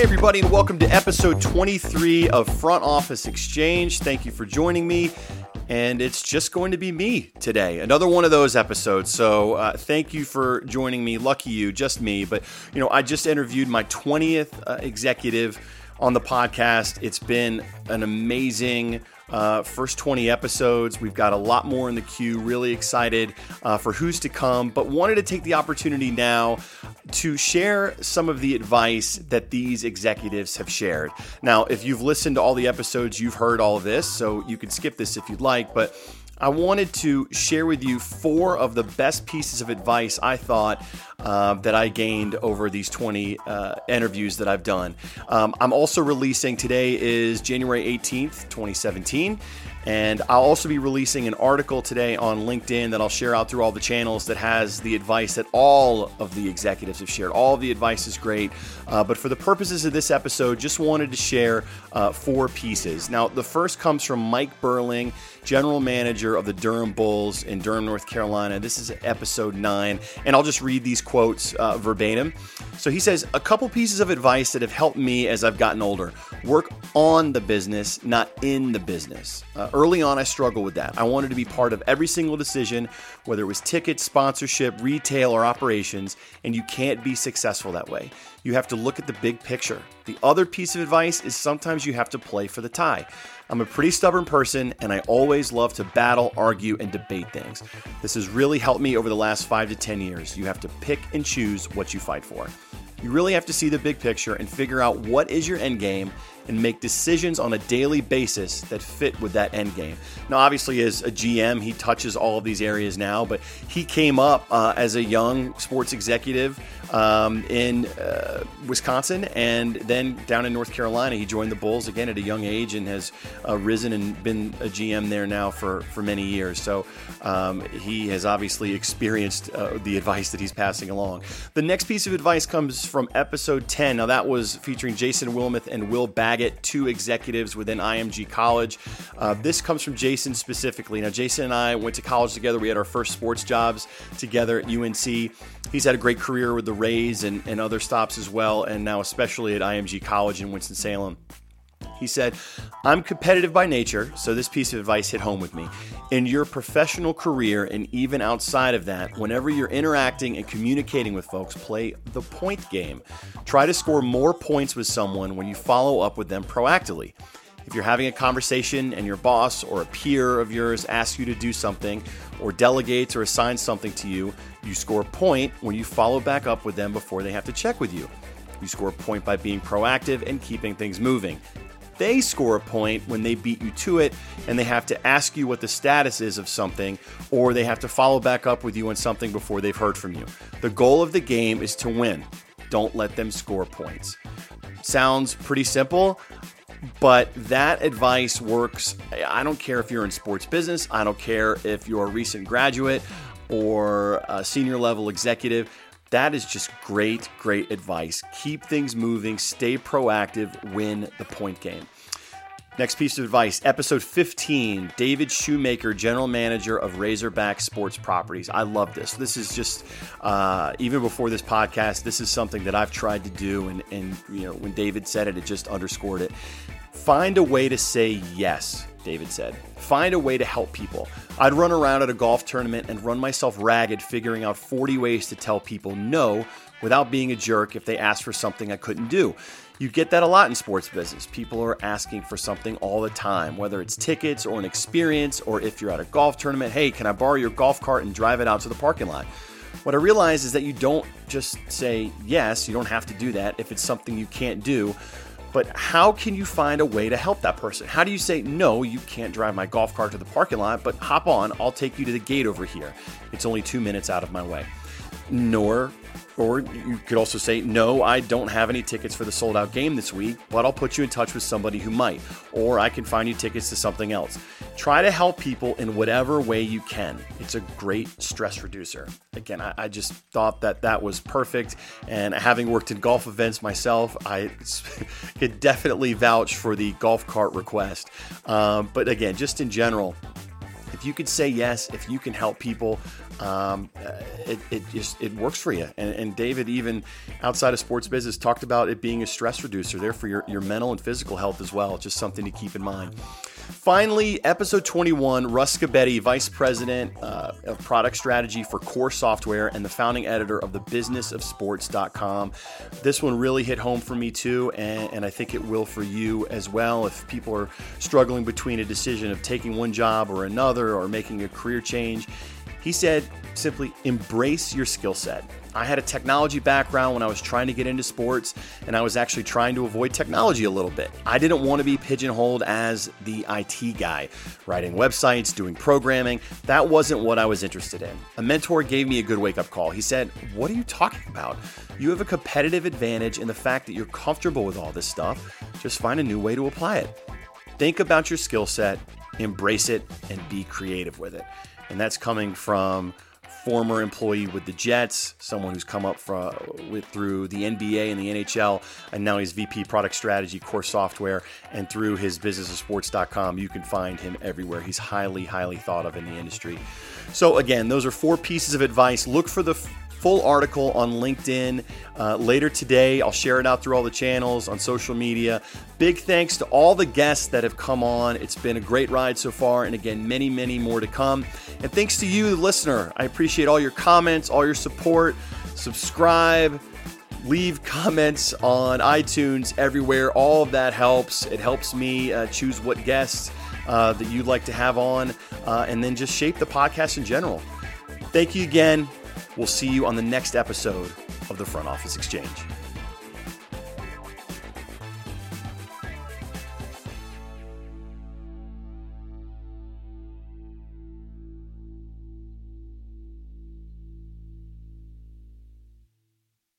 Hey, everybody, and welcome to episode 23 of Front Office Exchange. Thank you for joining me. And it's just going to be me today. Another one of those episodes. So uh, thank you for joining me. Lucky you, just me. But, you know, I just interviewed my 20th uh, executive on the podcast. It's been an amazing uh, first 20 episodes. We've got a lot more in the queue. Really excited uh, for who's to come, but wanted to take the opportunity now to share some of the advice that these executives have shared. Now, if you've listened to all the episodes, you've heard all this, so you can skip this if you'd like, but I wanted to share with you four of the best pieces of advice I thought uh, that I gained over these 20 uh, interviews that I've done. Um, I'm also releasing today is January 18th, 2017. And I'll also be releasing an article today on LinkedIn that I'll share out through all the channels that has the advice that all of the executives have shared. All the advice is great, uh, but for the purposes of this episode, just wanted to share uh, four pieces. Now, the first comes from Mike Birling, general manager of the Durham Bulls in Durham, North Carolina. This is episode nine, and I'll just read these quotes uh, verbatim. So he says, A couple pieces of advice that have helped me as I've gotten older work on the business, not in the business. Early on, I struggled with that. I wanted to be part of every single decision, whether it was tickets, sponsorship, retail, or operations, and you can't be successful that way. You have to look at the big picture. The other piece of advice is sometimes you have to play for the tie. I'm a pretty stubborn person and I always love to battle, argue, and debate things. This has really helped me over the last five to 10 years. You have to pick and choose what you fight for. You really have to see the big picture and figure out what is your end game and make decisions on a daily basis that fit with that end game. Now, obviously, as a GM, he touches all of these areas now, but he came up uh, as a young sports executive um, in uh, Wisconsin and then down in North Carolina. He joined the Bulls again at a young age and has uh, risen and been a GM there now for, for many years. So um, he has obviously experienced uh, the advice that he's passing along. The next piece of advice comes from episode 10. Now, that was featuring Jason Wilmoth and Will Baggett, two executives within IMG College. Uh, this comes from Jason specifically. Now, Jason and I went to college together. We had our first sports jobs together at UNC. He's had a great career with the Rays and, and other stops as well, and now especially at IMG College in Winston-Salem. He said, I'm competitive by nature, so this piece of advice hit home with me. In your professional career and even outside of that, whenever you're interacting and communicating with folks, play the point game. Try to score more points with someone when you follow up with them proactively. If you're having a conversation and your boss or a peer of yours asks you to do something or delegates or assigns something to you, you score a point when you follow back up with them before they have to check with you. You score a point by being proactive and keeping things moving. They score a point when they beat you to it and they have to ask you what the status is of something or they have to follow back up with you on something before they've heard from you. The goal of the game is to win. Don't let them score points. Sounds pretty simple, but that advice works. I don't care if you're in sports business, I don't care if you're a recent graduate or a senior level executive. That is just great, great advice. Keep things moving, stay proactive, win the point game. Next piece of advice, episode 15, David Shoemaker, general manager of Razorback Sports Properties. I love this. This is just, uh, even before this podcast, this is something that I've tried to do. And, and, you know, when David said it, it just underscored it. Find a way to say yes, David said. Find a way to help people. I'd run around at a golf tournament and run myself ragged figuring out 40 ways to tell people no without being a jerk if they asked for something I couldn't do. You get that a lot in sports business. People are asking for something all the time, whether it's tickets or an experience, or if you're at a golf tournament, hey, can I borrow your golf cart and drive it out to the parking lot? What I realize is that you don't just say yes, you don't have to do that if it's something you can't do. But how can you find a way to help that person? How do you say, no, you can't drive my golf cart to the parking lot, but hop on, I'll take you to the gate over here. It's only two minutes out of my way. Nor or you could also say, No, I don't have any tickets for the sold out game this week, but I'll put you in touch with somebody who might. Or I can find you tickets to something else. Try to help people in whatever way you can. It's a great stress reducer. Again, I, I just thought that that was perfect. And having worked in golf events myself, I could definitely vouch for the golf cart request. Um, but again, just in general, If you could say yes, if you can help people, um, it, it just it works for you. And, and, David, even outside of sports business, talked about it being a stress reducer there for your, your mental and physical health as well. Just something to keep in mind. Finally, episode 21, Russ Scibetti, Vice President uh, of Product Strategy for KORE Software and the founding editor of the businessofsports.com. This one really hit home for me too, and, and I think it will for you as well. If people are struggling between a decision of taking one job or another or making a career change, he said simply embrace your skill set. I had a technology background when I was trying to get into sports, and I was actually trying to avoid technology a little bit. I didn't want to be pigeonholed as the IT guy, writing websites, doing programming. That wasn't what I was interested in. A mentor gave me a good wake up call. He said, What are you talking about? You have a competitive advantage in the fact that you're comfortable with all this stuff. Just find a new way to apply it. Think about your skill set, embrace it, and be creative with it. And that's coming from former employee with the Jets, someone who's come up from, with, through the NBA and the NHL, and now he's VP Product Strategy, KORE Software, and through his businessofsports.com, you can find him everywhere. He's highly, highly thought of in the industry. So again, those are four pieces of advice. Look for the full article on LinkedIn uh, later today. I'll share it out through all the channels on social media. Big thanks to all the guests that have come on. It's been a great ride so far, and again, many, many more to come. And thanks to you, the listener. I appreciate all your comments, all your support. Subscribe leave comments on iTunes everywhere. All of that helps. It helps me uh, choose what guests uh, that you'd like to have on, uh, and then just shape the podcast in general. Thank you again. We'll see you on the next episode of the Front Office Exchange.